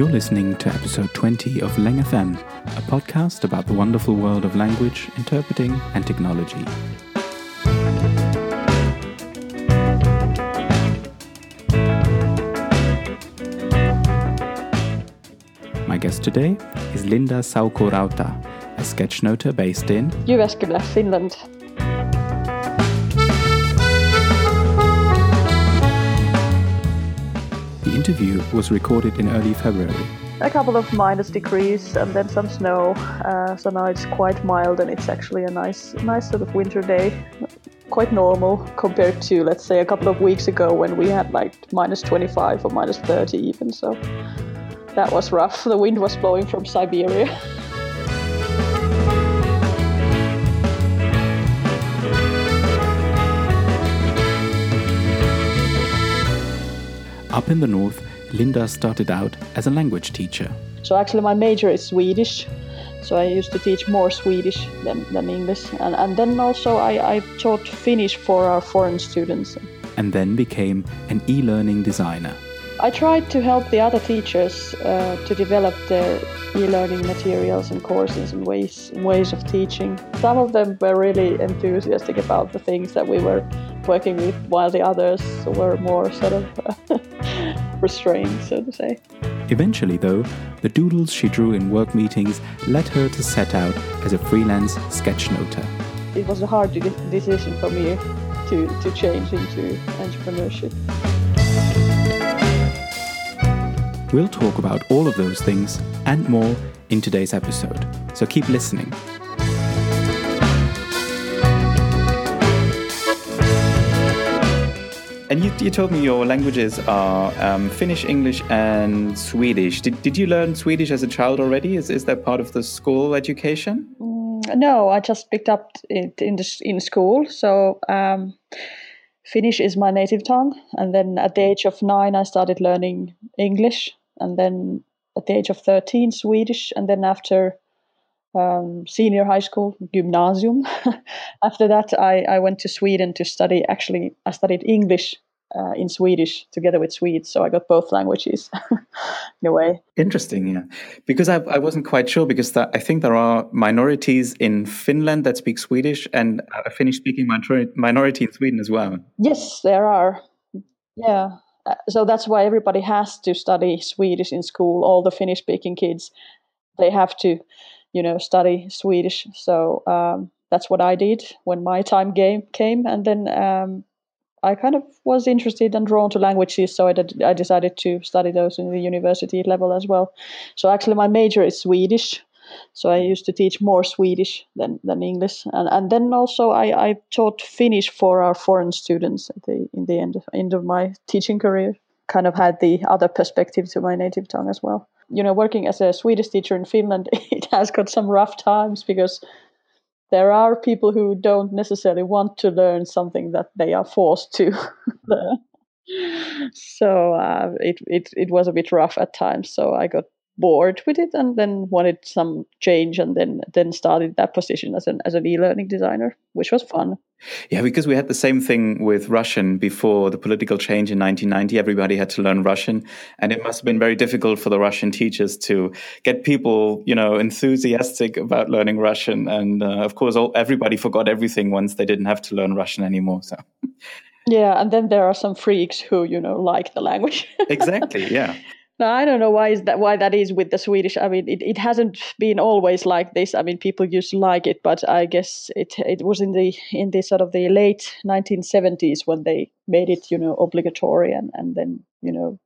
You're listening to episode 20 of LangFM, a podcast about the wonderful world of language, interpreting, and technology. My guest today is Linda Saukko-Rauta, a sketchnoter based in Jyväskylä, Finland. Interview was recorded in early February. A couple of minus degrees and then some snow. Uh, so now it's quite mild and it's actually a nice, nice sort of winter day. Quite normal compared to, let's say, a couple of weeks ago when we had like minus 25 or minus 30 even. So that was rough. The wind was blowing from Siberia. Up in the north, Linda started out as a language teacher. So actually, my major is Swedish. So I used to teach more Swedish than, than English. And, and then also I, I taught Finnish for our foreign students. and then became an e learning designer. I tried to help the other teachers uh, to develop their e-learning materials and courses and ways ways of teaching. Some of them were really enthusiastic about the things that we were working with, while the others were more sort of restrained, so to say. Eventually, though, the doodles she drew in work meetings led her to set out as a freelance sketchnoter. It was a hard decision for me to, to change into entrepreneurship. We'll talk about all of those things and more in today's episode, so keep listening. And you, you told me your languages are um, Finnish, English, and Swedish. Did, did you learn Swedish as a child already? Is, is that part of the school education? Mm, No, I just picked up it in the, in school. So um, Finnish is my native tongue, and then at the age of nine, I started learning English, and then at the age of thirteen, Swedish, and then after um, senior high school, gymnasium. after that, I, I went to Sweden to study. Actually, I studied English uh, in Swedish together with Swedes, so I got both languages in a way. Interesting, yeah. Because I, I wasn't quite sure because that, I think there are minorities in Finland that speak Swedish and a Finnish-speaking minor- minority in Sweden as well. Yes, there are. Yeah. Uh, so that's why everybody has to study Swedish in school. All the Finnish speaking kids, they have to, you know, study Swedish. So um, that's what I did when my time game came. And then um, I kind of was interested and drawn to languages. So I, did, I decided to study those in the university level as well. So actually, my major is Swedish. So I used to teach more Swedish than, than English, and and then also I, I taught Finnish for our foreign students at the in the end end of my teaching career. Kind of had the other perspective to my native tongue as well. You know, working as a Swedish teacher in Finland, it has got some rough times because there are people who don't necessarily want to learn something that they are forced to. So uh, it, it it was a bit rough at times. So I got bored with it and then wanted some change and then then started that position as an as an e-learning designer which was fun Yeah, because we had the same thing with Russian before the political change in 1990. Everybody had to learn Russian, and it must have been very difficult for the Russian teachers to get people, you know, enthusiastic about learning Russian. And uh, of course, all, everybody forgot everything once they didn't have to learn Russian anymore. So yeah and then there are some freaks who you know like the language exactly, yeah. No i don't know why is that why that is with the swedish i mean it, it hasn't been always like this i mean people used to like it but i guess it it was in the in the sort of the late 1970s when they made it you know obligatory and and then you know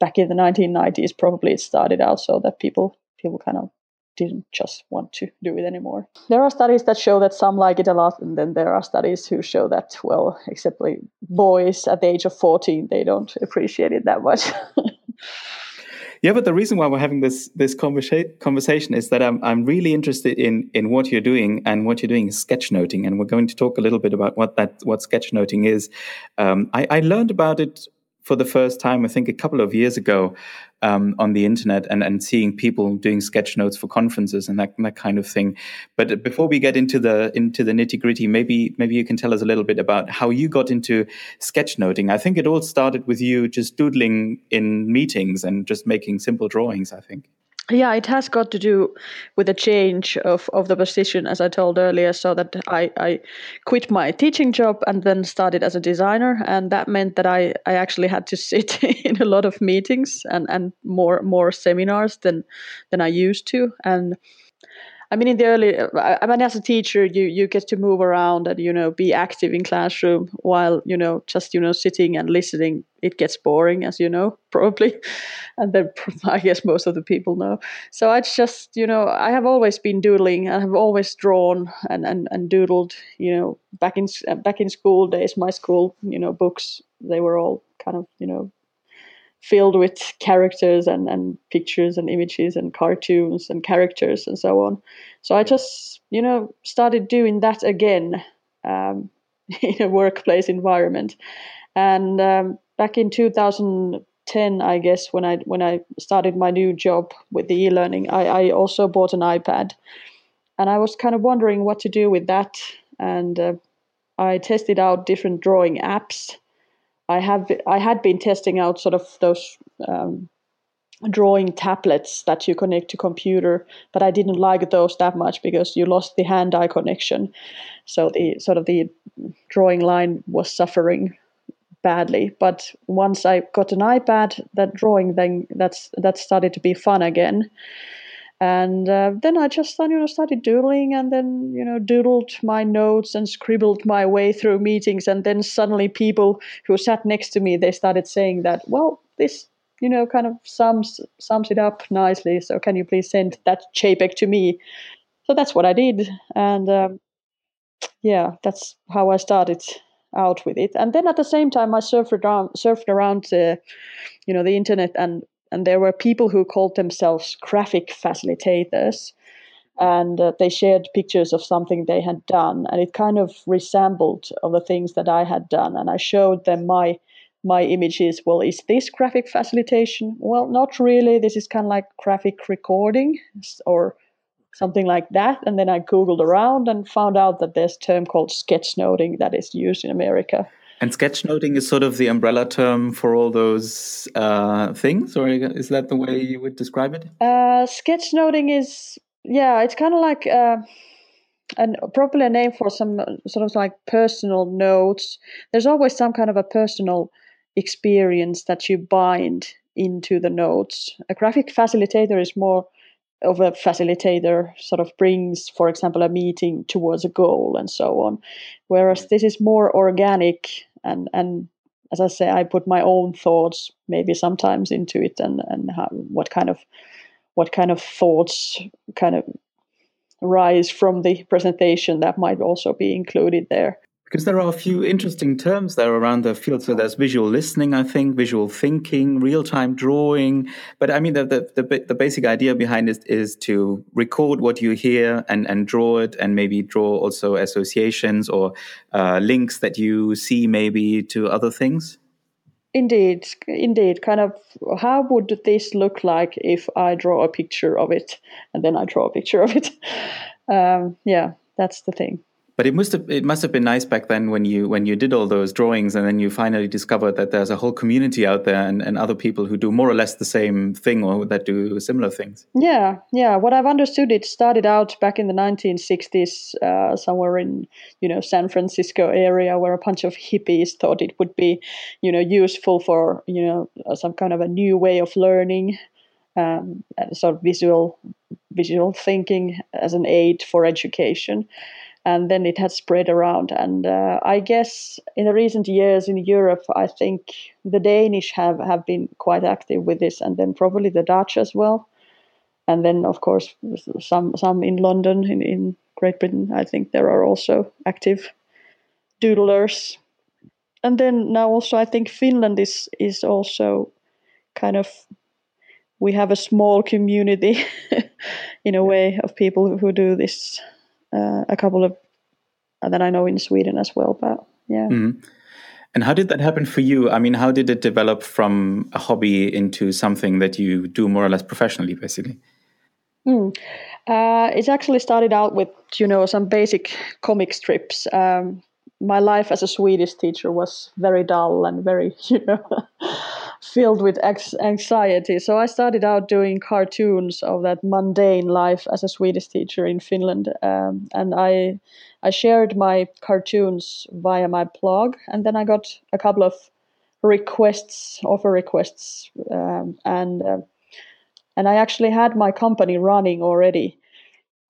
back in the 1990s probably it started out so that people people kind of didn't just want to do it anymore. There are studies that show that some like it a lot, and then there are studies who show that, well, except like boys at the age of 14, they don't appreciate it that much. Yeah, but the reason why we're having this this conversa- conversation is that I'm I'm really interested in in what you're doing, and what you're doing is sketchnoting, and we're going to talk a little bit about what that what sketchnoting is. Um, I, I learned about it for the first time, I think, a couple of years ago um, on the internet and, and seeing people doing sketch notes for conferences and that, that kind of thing. But before we get into the into the nitty gritty, maybe maybe you can tell us a little bit about how you got into sketchnoting. I think it all started with you just doodling in meetings and just making simple drawings. I think yeah it has got to do with a change of, of the position as i told earlier so that I, I quit my teaching job and then started as a designer and that meant that i, I actually had to sit in a lot of meetings and, and more more seminars than than i used to and I mean, in the early, uh, I mean, as a teacher, you you get to move around and you know be active in classroom while you know just you know sitting and listening. It gets boring, as you know, probably, and then I guess most of the people know. So I just you know I have always been doodling. I have always drawn and and and doodled. You know, back in uh, back in school days, my school you know books they were all kind of you know filled with characters and, and pictures and images and cartoons and characters and so on. So I just, you know, started doing that again um, in a workplace environment. And um, back in 2010, I guess, when I when I started my new job with the e-learning, I, I also bought an iPad, and I was kind of wondering what to do with that. And uh, I tested out different drawing apps I have I had been testing out sort of those um, drawing tablets that you connect to computer, but I didn't like those that much because you lost the hand-eye connection, so the sort of the drawing line was suffering badly. But once I got an iPad, that drawing thing that's that started to be fun again and uh, then I just you know started doodling and then you know doodled my notes and scribbled my way through meetings. And then suddenly people who sat next to me they started saying that well this you know kind of sums sums it up nicely. So can you please send that JPEG to me? So that's what I did. And um, yeah that's how I started out with it. And then at the same time I surfed around surfed around uh, you know the internet and and there were people who called themselves graphic facilitators and uh, they shared pictures of something they had done and it kind of resembled of the things that i had done and i showed them my my images. Well is this graphic facilitation? Well not really. This is kind of like graphic recording or something like that. And then i googled around and found out that there's a term called sketchnoting that is used in america and sketchnoting is sort of the umbrella term for all those uh, things, or is that the way you would describe it? Uh, sketchnoting is, yeah, it's kind of like uh, an, probably a name for some sort of like personal notes. There's always some kind of a personal experience that you bind into the notes. A graphic facilitator is more of a facilitator sort of brings, for example, a meeting towards a goal and so on. Whereas this is more organic and and as I say, I put my own thoughts maybe sometimes into it and and how, what kind of what kind of thoughts kind of rise from the presentation that might also be included there because there are a few interesting terms there around the field. So there's visual listening, I think, visual thinking, real time drawing. But I mean, the, the, the, the, basic idea behind it is to record what you hear and, and draw it and maybe draw also associations or uh, links that you see maybe to other things. Indeed, indeed. Kind of, how would this look like if I draw a picture of it and then I draw a picture of it? Um, yeah, that's the thing but it must have it must have been nice back then when you when you did all those drawings and then you finally discovered that there's a whole community out there and, and other people who do more or less the same thing or that do similar things. Yeah yeah. What i've understood it started out back in the 1960s uh, somewhere in you know san francisco area where a bunch of hippies thought it would be you know useful for you know some kind of a new way of learning um, sort of visual visual thinking as an aid for education and then it has spread around. And uh, I guess in the recent years in Europe, I think the Danish have, have been quite active with this, and then probably the Dutch as well. And then, of course, some some in London, in, in Great Britain, I think there are also active doodlers. And then now also, I think Finland is is also kind of we have a small community in a way of people who do this uh, a couple of that I know in Sweden as well. But yeah. Mm-hmm. And how did that happen for you? I mean, how did it develop from a hobby into something that you do more or less professionally, basically? Hmm. Uh, it actually started out with you know some basic comic strips. Um, my life as a Swedish teacher was very dull and very you know filled with anxiety. So I started out doing cartoons of that mundane life as a Swedish teacher in Finland, um, and I I shared my cartoons via my blog, and then I got a couple of requests, offer requests, um, and uh, and I actually had my company running already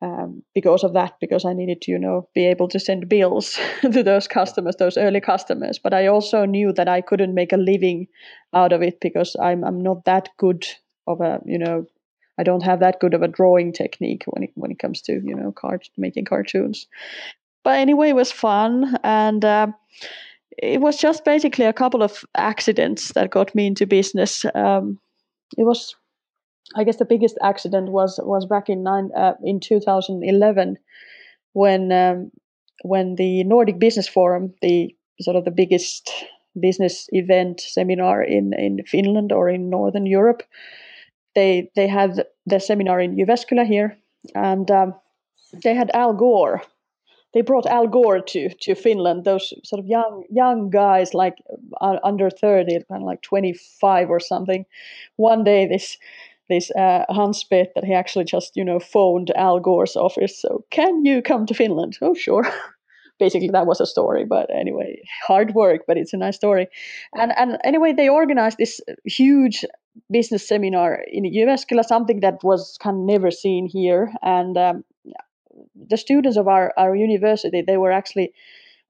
um, because of that, because I needed to, you know, be able to send bills to those customers, those early customers. But I also knew that I couldn't make a living out of it because I'm I'm not that good of a, you know, I don't have that good of a drawing technique when it when it comes to, you know, cart making cartoons. But anyway, it was fun and. Uh, it was just basically a couple of accidents that got me into business. Um, it was I guess the biggest accident was was back in nine uh, in 2011 when um, when the Nordic Business Forum, the sort of the biggest business event seminar in in Finland or in Northern Europe, they they had the seminar in Jyväskylä here, and um, they had Al Gore. They brought Al Gore to to Finland. Those sort of young young guys, like uh, under thirty, kind of like twenty five or something. One day, this this uh, Hans that he actually just you know phoned Al Gore's office. So can you come to Finland? Oh sure. Basically, that was a story, but anyway, hard work, but it's a nice story. And and anyway, they organized this huge business seminar in Jyväskylä, something that was kind of never seen here. And um, the students of our, our university, they were actually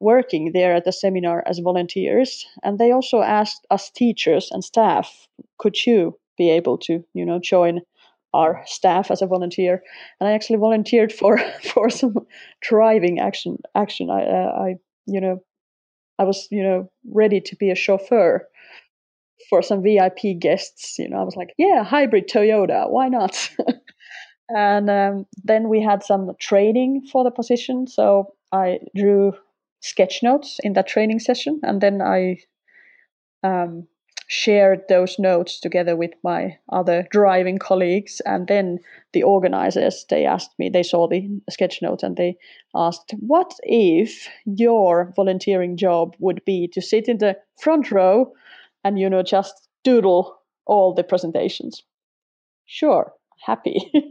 working there at the seminar as volunteers. And they also asked us teachers and staff, could you be able to you know join our staff as a volunteer. And i actually volunteered for for some driving action action. I uh, i you know i was you know ready to be a chauffeur for some vip guests you know. I was like yeah hybrid toyota why not? And um, then we had some training for the position. So i drew sketch notes in that training session and then i um, shared those notes together with my other driving colleagues and then the organizers they asked me they saw the sketch notes and they asked what if your volunteering job would be to sit in the front row and you know just doodle all the presentations? Sure happy.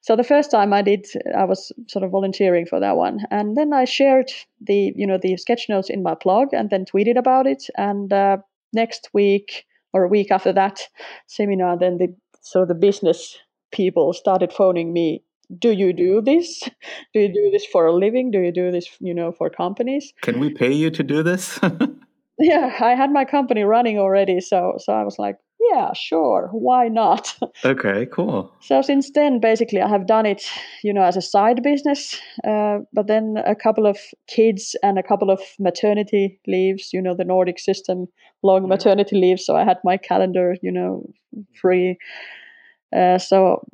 So the first time i did i was sort of volunteering for that one and then i shared the you know the sketch notes in my blog and then tweeted about it and uh, next week or a week after that seminar, then the so the business people started phoning me. Do you do this? Do you do this for a living? Do you do this, you know, for companies? Can we pay you to do this? yeah, I had my company running already, so so I was like, yeah, sure, why not? Okay, cool. So since then, basically, I have done it, you know, as a side business. Uh, but then a couple of kids and a couple of maternity leaves, you know, the Nordic system, long mm-hmm. maternity leaves. So I had my calendar, you know, free. Uh, so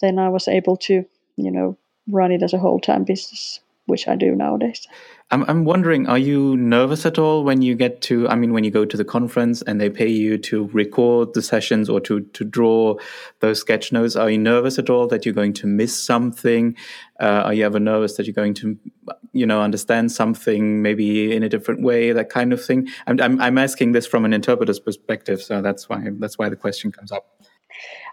then I was able to, you know, run it as a whole time business, which I do nowadays. I'm, I'm wondering, are you nervous at all when you get to, I mean, when you go to the conference and they pay you to record the sessions or to, to draw those sketch notes? Are you nervous at all that you're going to miss something? Uh, are you ever nervous that you're going to, you know, understand something maybe in a different way, that kind of thing? I'm, I'm, I'm asking this from an interpreter's perspective, so that's why, that's why the question comes up.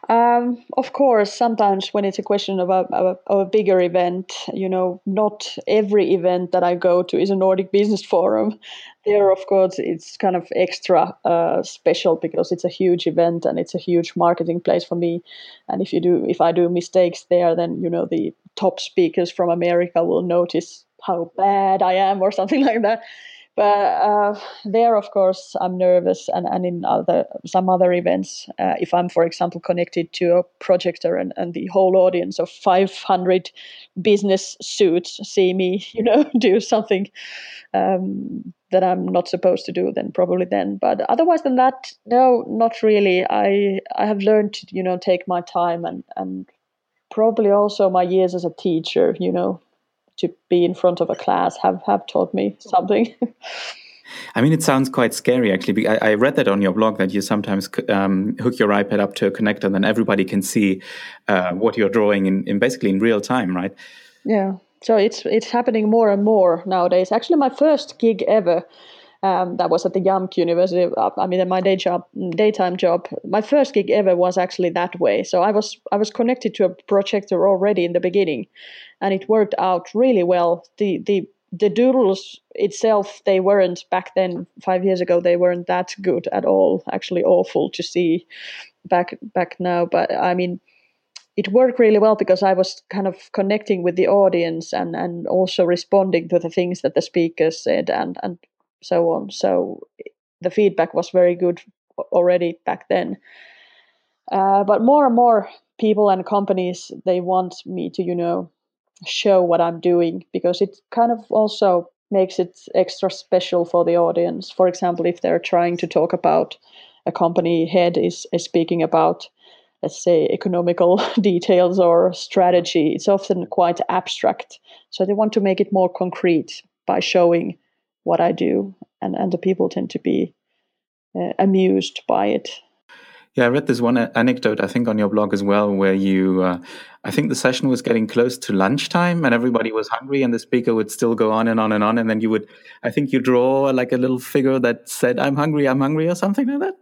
Um, of course, sometimes when it's a question of a, a, of a bigger event, you know, not every event that I go to is a Nordic Business Forum. There, of course, it's kind of extra uh, special because it's a huge event and it's a huge marketing place for me. And if you do, if I do mistakes there, then you know the top speakers from America will notice how bad I am or something like that. But uh, there, of course, I'm nervous, and, and in other some other events, uh, if I'm, for example, connected to a projector and, and the whole audience of 500 business suits see me, you know, do something um, that I'm not supposed to do, then probably then. But otherwise than that, no, not really. I I have learned to, you know, take my time and and probably also my years as a teacher, you know, to be in front of a class have have taught me something. I mean, it sounds quite scary, actually. I, I read that on your blog that you sometimes um, hook your iPad up to a connector, and then everybody can see uh, what you're drawing in, in basically in real time, right? Yeah. So it's it's happening more and more nowadays. Actually, my first gig ever. Um, that was at the JAMK University. Uh, I mean, my day job, daytime job. My first gig ever was actually that way. So I was I was connected to a projector already in the beginning, and it worked out really well. The the the doodles itself they weren't back then five years ago they weren't that good at all actually awful to see back back now but i mean it worked really well because i was kind of connecting with the audience and and also responding to the things that the speakers said and and so on so the feedback was very good already back then uh, but more and more people and companies they want me to you know show what I'm doing because it kind of also makes it extra special for the audience. For example, if they're trying to talk about a company head is, is speaking about, let's say, economical details or strategy, it's often quite abstract. So they want to make it more concrete by showing what I do, and, and the people tend to be uh, amused by it. Yeah, I read this one anecdote, I think, on your blog as well, where you, uh, I think the session was getting close to lunchtime and everybody was hungry and the speaker would still go on and on and on. And then you would, I think you draw like a little figure that said, I'm hungry, I'm hungry, or something like that.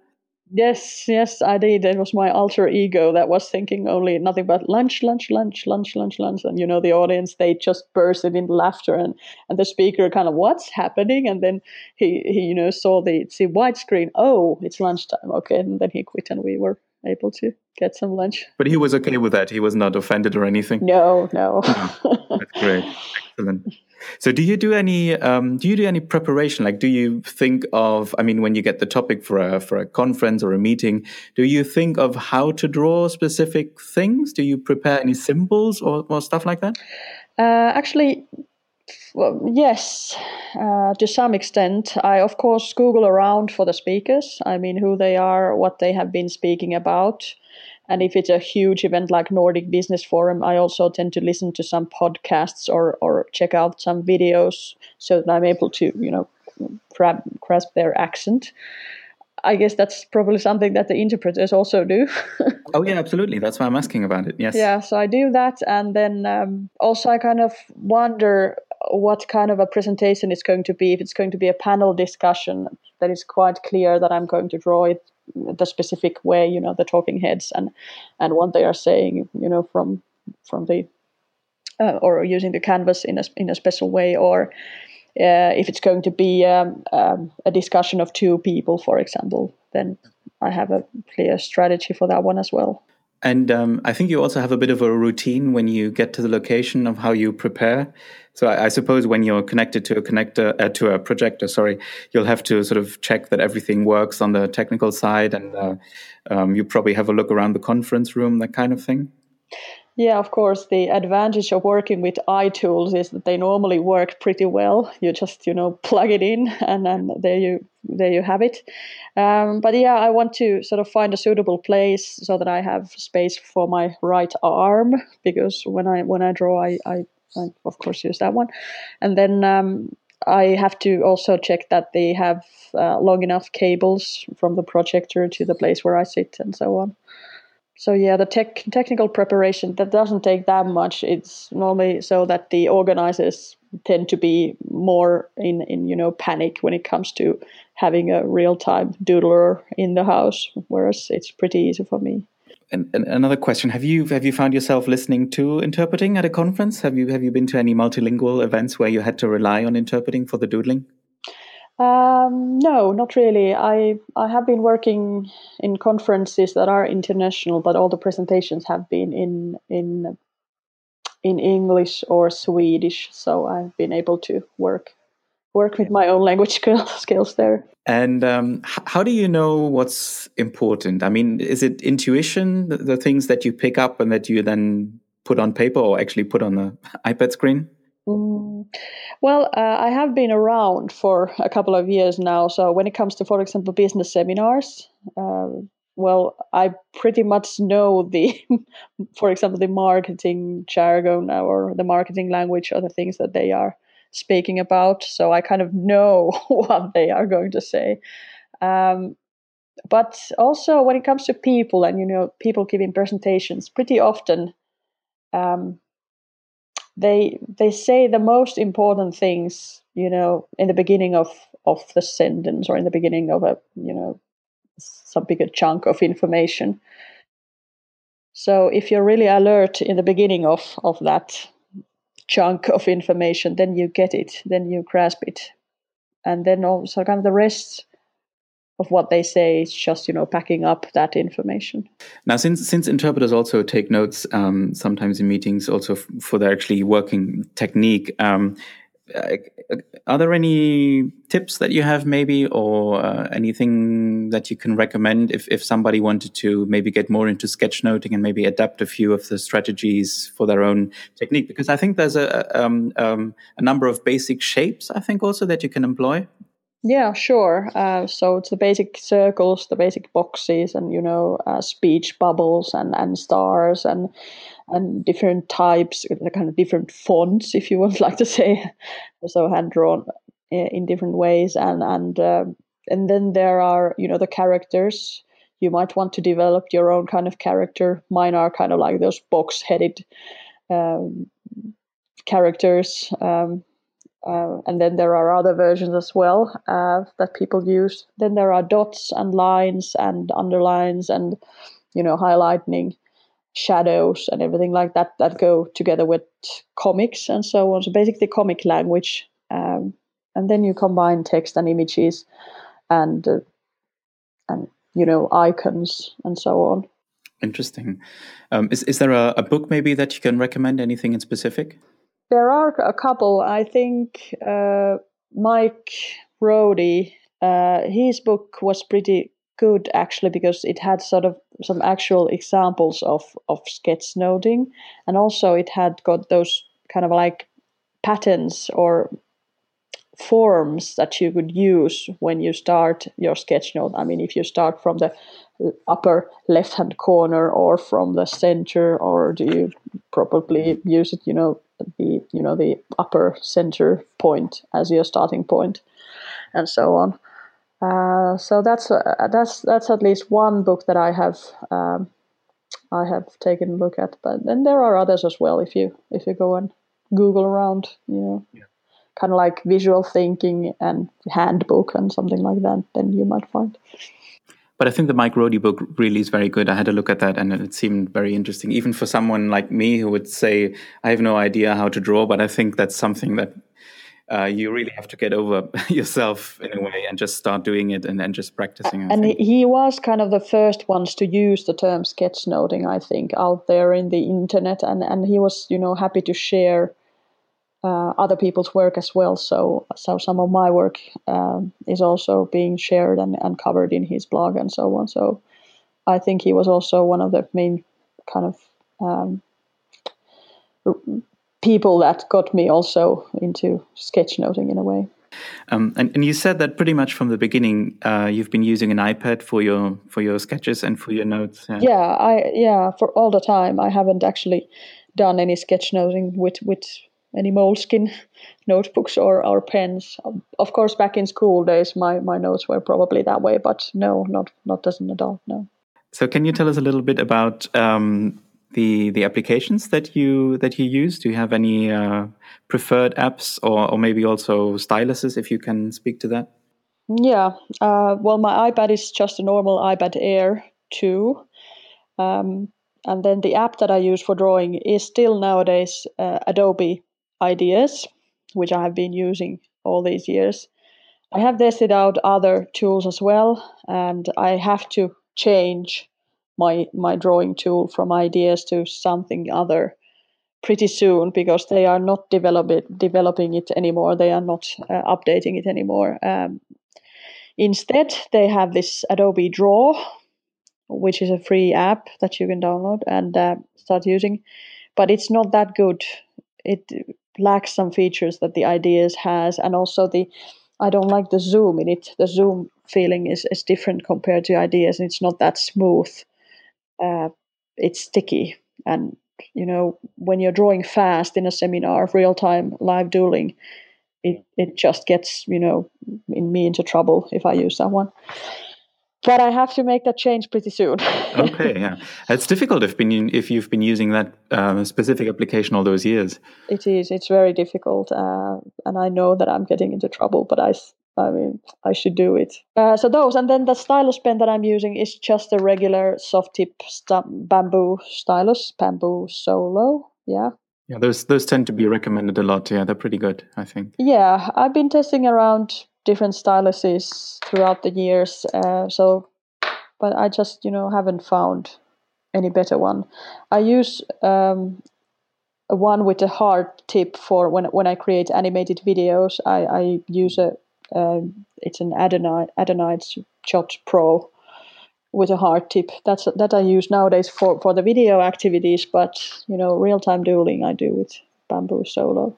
Yes, yes, I did. It was my alter ego that was thinking only nothing but lunch, lunch, lunch, lunch, lunch, lunch. And you know, the audience they just bursted in laughter and, and the speaker kind of what's happening? And then he, he you know, saw the see widescreen, oh, it's lunchtime, okay, and then he quit and we were able to get some lunch. But he was okay with that. He was not offended or anything. No, no. oh, that's great. Excellent. So, do you do any um, do you do any preparation? Like, do you think of? I mean, when you get the topic for a for a conference or a meeting, do you think of how to draw specific things? Do you prepare any symbols or, or stuff like that? Uh, actually, well, yes, uh, to some extent. I of course Google around for the speakers. I mean, who they are, what they have been speaking about. And if it's a huge event like Nordic Business Forum, I also tend to listen to some podcasts or, or check out some videos so that I'm able to, you know, grab, grasp their accent. I guess that's probably something that the interpreters also do. oh yeah, absolutely. That's why I'm asking about it. Yes. Yeah, so I do that, and then um, also I kind of wonder what kind of a presentation it's going to be. If it's going to be a panel discussion, that is quite clear that I'm going to draw it the specific way you know the talking heads and and what they are saying you know from from the uh, or using the canvas in a in a special way or uh, if it's going to be um, um, a discussion of two people for example then i have a clear strategy for that one as well and um, I think you also have a bit of a routine when you get to the location of how you prepare. So I, I suppose when you're connected to a connector uh, to a projector, sorry, you'll have to sort of check that everything works on the technical side, and uh, um, you probably have a look around the conference room, that kind of thing. Yeah, of course. The advantage of working with iTools is that they normally work pretty well. You just you know plug it in, and then there you there you have it. Um, but yeah, I want to sort of find a suitable place so that I have space for my right arm because when I when I draw, I I, I of course use that one, and then. Um, I have to also check that they have uh, long enough cables from the projector to the place where I sit and so on so yeah the tech, technical preparation that doesn't take that much. It's normally so that the organizers tend to be more in in you know panic when it comes to having a real-time doodler in the house whereas it's pretty easy for me. And, and, another question have you have you found yourself listening to interpreting at a conference? Have you have you been to any multilingual events where you had to rely on interpreting for the doodling um, no, not really. I I have been working in conferences that are international, but all the presentations have been in in in English or Swedish, so I've been able to work work with my own language skills there. And um, how do you know what's important? I mean, is it intuition, the, the things that you pick up and that you then put on paper or actually put on the iPad screen? Mm, well, uh, I have been around for a couple of years now. So when it comes to, for example, business seminars, uh, well, I pretty much know the, for example, the marketing jargon or the marketing language or the things that they are speaking about, so I kind of know what they are going to say. Um, but also when it comes to people and you know people giving presentations, pretty often um, they they say the most important things, you know, in the beginning of of the sentence or in the beginning of a you know some bigger chunk of information. So if you're really alert in the beginning of of that chunk of information, then you get it, then you grasp it, and then also kind of the rest of what they say It's just you know packing up that information. Now, since since interpreters also take notes um, sometimes in meetings, also f- for their actually working technique. Um, uh, are there any tips that you have maybe or uh, anything that you can recommend if, if somebody wanted to maybe get more into sketchnoting and maybe adapt a few of the strategies for their own technique because i think there's a, um, um, a number of basic shapes i think also that you can employ yeah sure uh, so it's the basic circles the basic boxes and you know uh, speech bubbles and, and stars and and different types, the kind of different fonts, if you would like to say, so hand drawn eh, in different ways, and and uh, and then there are you know the characters. You might want to develop your own kind of character. Mine are kind of like those box-headed um, characters. Um, uh, and then there are other versions as well uh, that people use. Then there are dots and lines and underlines and you know highlighting shadows and everything like that that go together with comics and so on. So basically, comic language, um, and then you combine text and images, and uh, and you know icons and so on. Interesting. Um, is is there a, a, book maybe that you can recommend? Anything in specific? There are a couple. I think uh, Mike Rohde, uh, his book was pretty good actually because it had sort of some actual examples of of sketchnoting and also it had got those kind of like patterns or forms that you could use when you start your sketchnote i mean if you start from the upper left hand corner or from the center or do you probably use it you know you know the upper center point as your starting point and so on uh, so that's uh, that's that's at least one book that I have um, I have taken a look at. But then there are others as well. If you if you go and Google around, you know, yeah. kind of like visual thinking and handbook and something like that, then you might find. But I think the Mike Rohde book really is very good. I had a look at that and it seemed very interesting, even for someone like me who would say, I have no idea how to draw, but I think that's something that uh, you really have to get over yourself in a way and just start doing it and then just practicing. I and think. he was kind of the first ones to use the term sketchnoting, I think, out there in the internet, and and he was, you know, happy to share uh, other people's work as well. So so some of my work um, is also being shared and, and covered in his blog and so on. So I think he was also one of the main kind of um, people that got me also into sketchnoting in a way. Um, and, and, you said that pretty much from the beginning, uh, you've been using an iPad for your for your sketches and for your notes. Yeah. yeah, I yeah for all the time. I haven't actually done any sketchnoting with with any Moleskine notebooks or, or pens. Of course, back in school days, my, my notes were probably that way, but no, not not as an adult. No. So, can you tell us a little bit about um, the the applications that you that you use? Do you have any uh, preferred apps or, or maybe also styluses? If you can speak to that. Yeah, uh, well, my iPad is just a normal iPad Air 2. Um, and then the app that I use for drawing is still nowadays uh, Adobe Ideas, which I have been using all these years. I have tested out other tools as well, and I have to change my my drawing tool from ideas to something other pretty soon because they are not developing developing it anymore. They are not uh, updating it anymore. Um, instead, they have this Adobe Draw, which is a free app that you can download and uh, start using, but it's not that good. It lacks some features that the ideas has, and also the I don't like the zoom in it. The zoom feeling is, is different compared to ideas, and it's not that smooth uh, it's sticky. And you know, when you're drawing fast in a seminar, real time live dueling, it it just gets you know in me into trouble if I use that one. But I have to make that change pretty soon. okay, yeah, it's difficult if been if you've been using that uh, specific application all those years. It is. It's very difficult, uh, and I know that I'm getting into trouble. But I, I mean, I should do it. Uh, so those, and then the stylus pen that I'm using is just a regular soft tip st- bamboo stylus, bamboo solo. Yeah, yeah, those those tend to be recommended a lot. Yeah, they're pretty good, I think. Yeah, I've been testing around different styluses throughout the years. Uh, so, but I just you know haven't found any better one. I use um, one with a hard tip for when when I create animated videos. I, I use a uh, it's an Adonit Adonit Jot Pro with a hard tip. That's that I use nowadays for for the video activities. But you know, real time dueling I do with Bamboo Solo.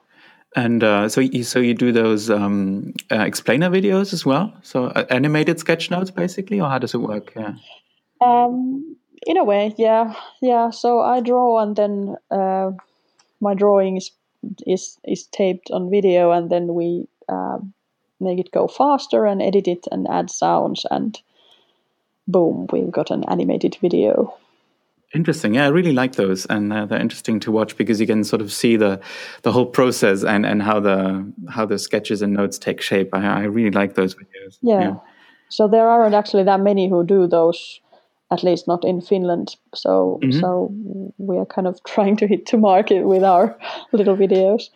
And uh, so, you, so you do those um, uh, explainer videos as well? So uh, animated sketch notes, basically, or how does it work? Yeah. Um, in a way, yeah, yeah. So I draw, and then uh, my drawing is is is taped on video, and then we uh, make it go faster and edit it and add sounds and boom, we've got an animated video. Interesting. Yeah, I really like those, and uh, they're interesting to watch because you can sort of see the the whole process and and how the how the sketches and notes take shape. I, I really like those videos. Yeah. yeah. So there aren't actually that many who do those, at least not in Finland. So mm-hmm. so we are kind of trying to hit to market with our little videos.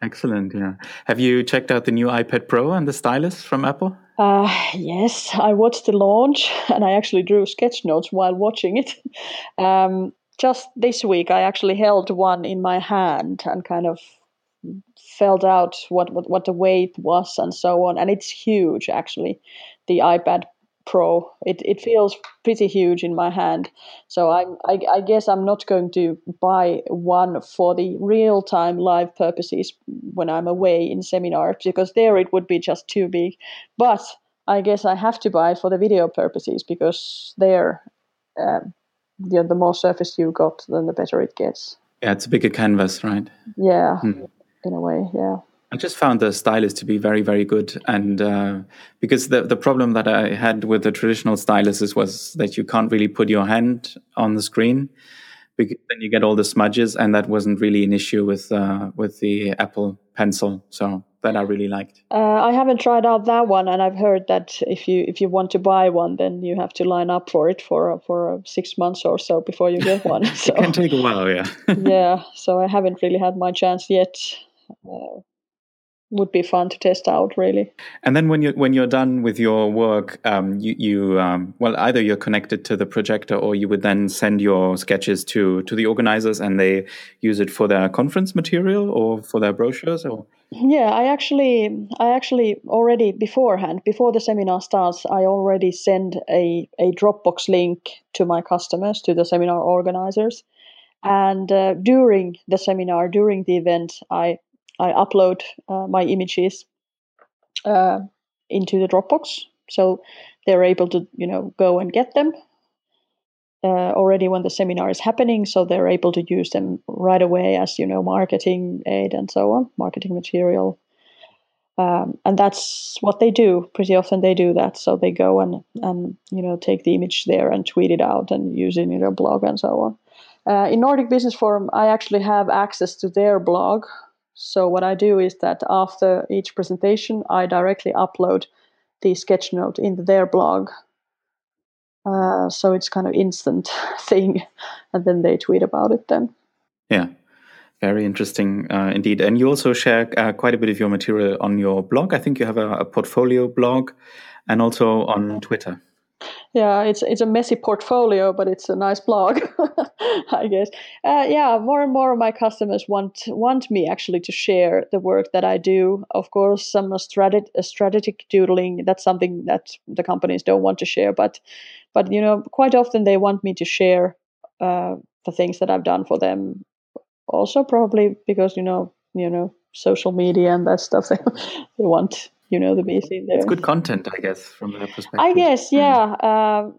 Excellent. Yeah. Have you checked out the new iPad Pro and the stylus from Apple? Uh, yes, I watched the launch and I actually drew sketch notes while watching it. Um, just this week, I actually held one in my hand and kind of felt out what, what, what the weight was and so on. And it's huge, actually, the iPad Pro. It it feels pretty huge in my hand. So I, I I guess I'm not going to buy one for the real time live purposes when I'm away in seminars because there it would be just too big. But I guess I have to buy it for the video purposes because there, um, the the more surface you got, then the better it gets. Yeah, it's a bigger canvas, right? Yeah, hmm. in a way, yeah. I just found the stylus to be very, very good, and uh, because the the problem that I had with the traditional styluses was that you can't really put your hand on the screen, because then you get all the smudges, and that wasn't really an issue with uh, with the Apple Pencil. So that I really liked. Uh, I haven't tried out that one, and I've heard that if you if you want to buy one, then you have to line up for it for for six months or so before you get one. So it can take a while, yeah. yeah, so I haven't really had my chance yet. Uh, would be fun to test out really. And then when you when you're done with your work um, you you um, well either you're connected to the projector or you would then send your sketches to to the organizers and they use it for their conference material or for their brochures or? Yeah i actually i actually already beforehand before the seminar starts i already send a a dropbox link to my customers to the seminar organizers. And uh, during the seminar during the event i I upload uh, my images uh, into the Dropbox, so they're able to you know go and get them uh, already when the seminar is happening, so they're able to use them right away as you know marketing aid and so on, marketing material. Um, and that's what they do. Pretty often they do that. So they go and and you know take the image there and tweet it out and use it in their blog and so on. Uh, in Nordic Business Forum, I actually have access to their blog, so what I do is that after each presentation, I directly upload the sketch note into their blog. Uh, so it's kind of instant thing, and then they tweet about it. Then, yeah, very interesting uh, indeed. And you also share uh, quite a bit of your material on your blog. I think you have a, a portfolio blog, and also on Twitter yeah it's it's a messy portfolio but it's a nice blog i guess. Uh, yeah more and more of my customers want want me actually to share the work that i do. Of course some strategic strategic doodling that's something that the companies don't want to share but but you know quite often they want me to share uh, the things that i've done for them. Also probably because you know you know social media and that stuff they, they want you know the basic there. It's good content, I guess, from that perspective. I guess, hmm. yeah. Uh,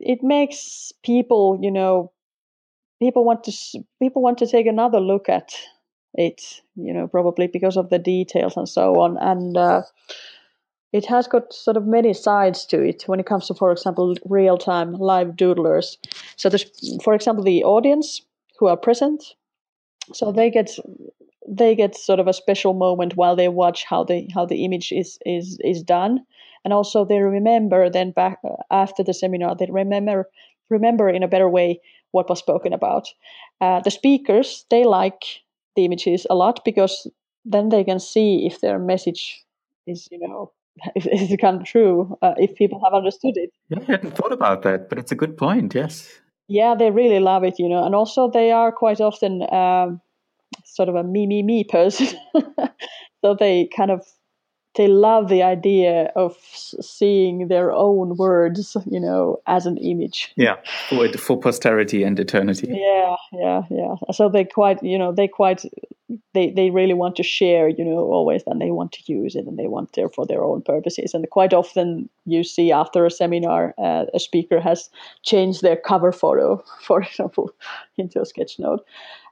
it makes people, you know, people want to people want to take another look at it. You know, probably because of the details and so on, and. Uh, it has got sort of many sides to it when it comes to, for example, real time live doodlers. So, there's, for example, the audience who are present, so they get they get sort of a special moment while they watch how the how the image is is is done, and also they remember then back after the seminar they remember remember in a better way what was spoken about. Uh, the speakers they like the images a lot because then they can see if their message is you know if it's come true uh, if people have understood it. Yeah, I hadn't thought about that, but it's a good point. Yes. Yeah, they really love it, you know, and also they are quite often um, sort of a me me me person, so they kind of they love the idea of seeing their own words, you know, as an image. Yeah, for, for posterity and eternity. Yeah, yeah, yeah. So they quite, you know, they quite, they they really want to share, you know, always, and they want to use it, and they want there for their own purposes. And quite often, you see after a seminar, uh, a speaker has changed their cover photo, for example, into a sketch note.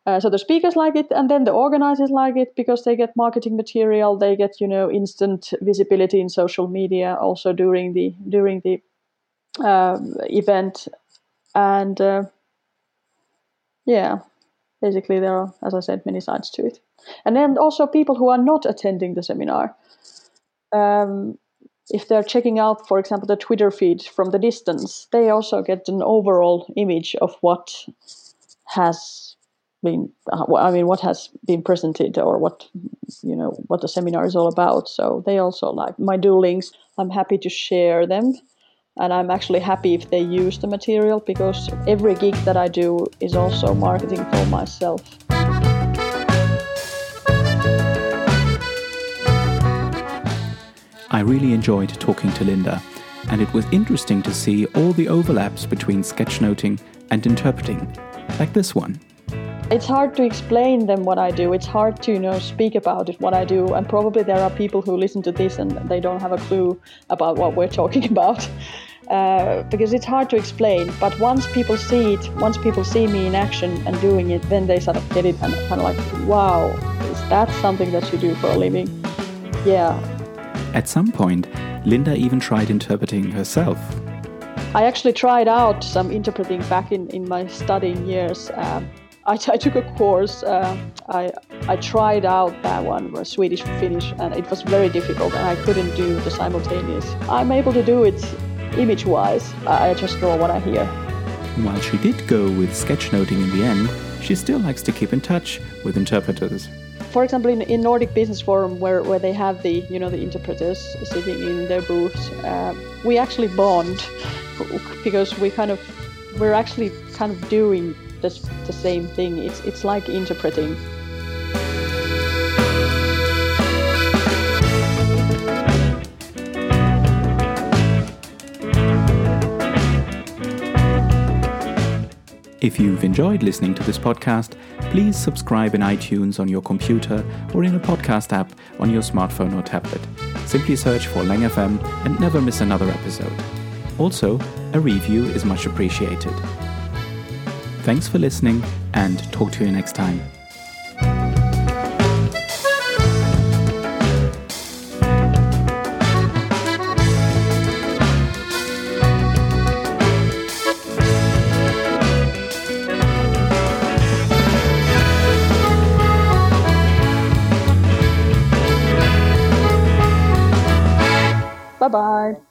Uh, so the speakers like it, and then the organizers like it because they get marketing material, they get you know instant visibility in social media also during the during the uh, event, and uh, yeah, basically there are, as I said, many sides to it, and then also people who are not attending the seminar. Um, if they're checking out, for example, the Twitter feed from the distance, they also get an overall image of what has been uh, i mean what has been presented or what you know what the seminar is all about. So they also like my doodlings. I'm happy to share them. And i'm actually happy if they use the material because every gig that i do is also marketing for myself. I really enjoyed talking to Linda, and it was interesting to see all the overlaps between sketchnoting and interpreting, like this one. It's hard to explain them what I do. It's hard to you know speak about it what I do, and probably there are people who listen to this and they don't have a clue about what we're talking about. Uh, because it's hard to explain. But once people see it, once people see me in action and doing it, then they sort of get it and kind of like, wow, is that something that you do for a living? Yeah. At some point, Linda even tried interpreting herself. I actually tried out some interpreting back in, in my studying years. Um, I, I took a course. Uh, I I tried out that one, uh, Swedish Finnish, and it was very difficult, and I couldn't do the simultaneous. I'm able to do it image-wise. I, I just draw what I hear. While she did go with sketchnoting in the end, she still likes to keep in touch with interpreters. For example, in, in Nordic Business Forum, where, where they have the you know the interpreters sitting in their booths, uh, we actually bond because we kind of we're actually kind of doing the, same thing. It's it's like interpreting. If you've enjoyed listening to this podcast, please subscribe in iTunes on your computer or in a podcast app on your smartphone or tablet. Simply search for LangFM and never miss another episode. Also, a review is much appreciated. Thanks for listening and talk to you next time. Bye bye.